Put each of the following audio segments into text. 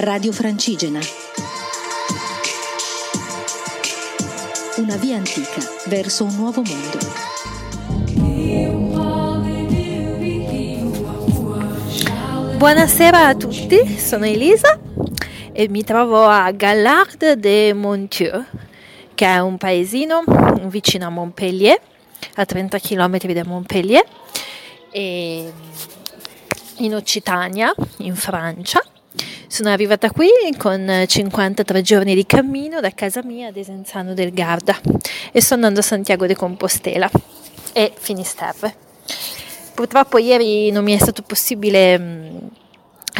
Radio Francigena. Una via antica verso un nuovo mondo. Buonasera a tutti, sono Elisa e mi trovo a Gallard de Montieu, che è un paesino vicino a Montpellier, a 30 km da Montpellier, in Occitania, in Francia. Sono arrivata qui con 53 giorni di cammino da casa mia ad Esenzano del Garda e sto andando a Santiago de Compostela e Finisterre. Purtroppo ieri non mi è stato possibile mm,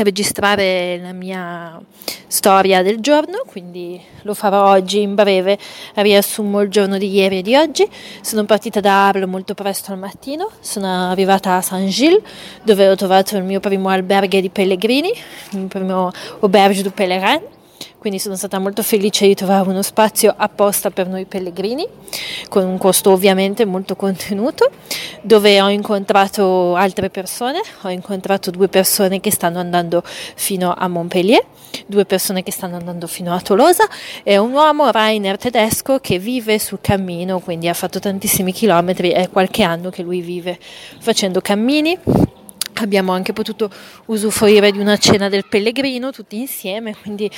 registrare la mia storia del giorno, quindi lo farò oggi in breve, riassumo il giorno di ieri e di oggi. Sono partita da Arles molto presto al mattino, sono arrivata a Saint-Gilles dove ho trovato il mio primo alberghe di pellegrini, il mio primo auberge du pèlerin quindi sono stata molto felice di trovare uno spazio apposta per noi pellegrini, con un costo ovviamente molto contenuto, dove ho incontrato altre persone, ho incontrato due persone che stanno andando fino a Montpellier, due persone che stanno andando fino a Tolosa e un uomo Rainer tedesco che vive sul cammino, quindi ha fatto tantissimi chilometri, è qualche anno che lui vive facendo cammini Abbiamo anche potuto usufruire di una cena del pellegrino tutti insieme, quindi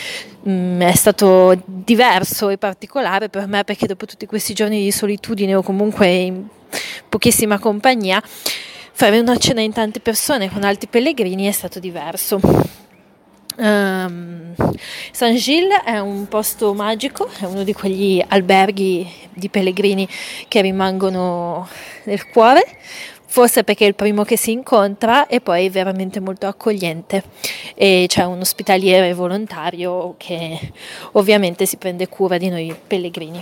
mh, mm, è stato diverso e particolare per me perché dopo tutti questi giorni di solitudine o comunque in pochissima compagnia, fare una cena in tante persone con altri pellegrini è stato diverso. Um, San Gilles è un posto magico, è uno di quegli alberghi di pellegrini che rimangono nel cuore, forse perché è il primo che si incontra e poi è veramente molto accogliente e c'è un ospitaliere volontario che ovviamente si prende cura di noi pellegrini.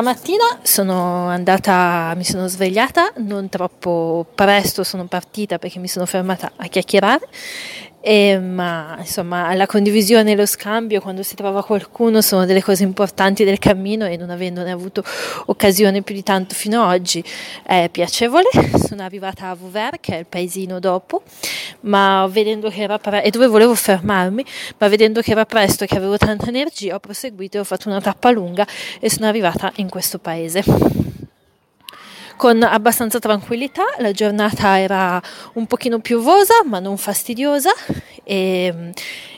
Stamattina sono andata, mi sono svegliata, non troppo presto sono partita perché mi sono fermata a chiacchierare e, ma insomma la condivisione e lo scambio quando si trova qualcuno sono delle cose importanti del cammino e non avendone avuto occasione più di tanto fino ad oggi è piacevole. Sono arrivata a Vauvert che è il paesino dopo, ma vedendo che era pre- e dove volevo fermarmi, ma vedendo che era presto e che avevo tanta energia ho proseguito e ho fatto una tappa lunga e sono arrivata in questo paese. Con abbastanza tranquillità, la giornata era un pochino piovosa ma non fastidiosa e mm,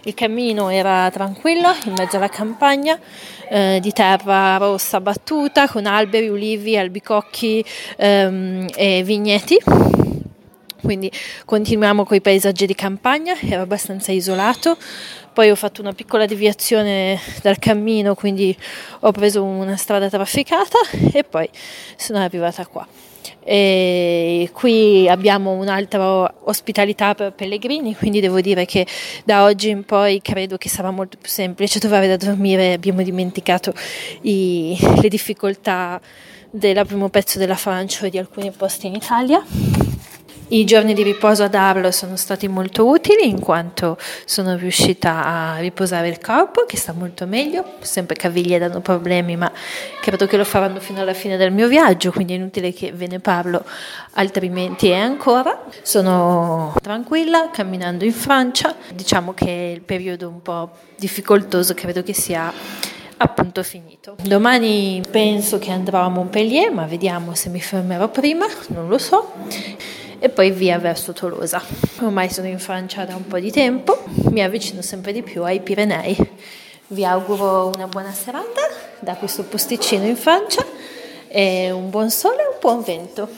il cammino era tranquillo in mezzo alla campagna eh, di terra rossa battuta con alberi, ulivi, albicocchi ehm, e vigneti quindi continuiamo con i paesaggi di campagna, era abbastanza isolato, poi ho fatto una piccola deviazione dal cammino, quindi ho preso una strada trafficata e poi sono arrivata qua. E qui abbiamo un'altra ospitalità per pellegrini, quindi devo dire che da oggi in poi credo che sarà molto più semplice trovare da dormire. Abbiamo dimenticato i, le difficoltà del primo pezzo della Francia e di alcuni posti in Italia. I giorni di riposo ad Arlo sono stati molto utili in quanto sono riuscita a riposare il corpo che sta molto meglio, sempre caviglie danno problemi ma credo che lo faranno fino alla fine del mio viaggio quindi è inutile che ve ne parlo altrimenti è ancora. Sono tranquilla camminando in Francia, diciamo che il periodo un po' difficoltoso credo che sia appunto finito. Domani penso che andrò a Montpellier, ma vediamo se mi fermerò prima, non lo so e poi via verso Tolosa. Ormai sono in Francia da un po' di tempo, mi avvicino sempre di più ai Pirenei. Vi auguro una buona serata da questo posticino in Francia e un buon sole e un buon vento.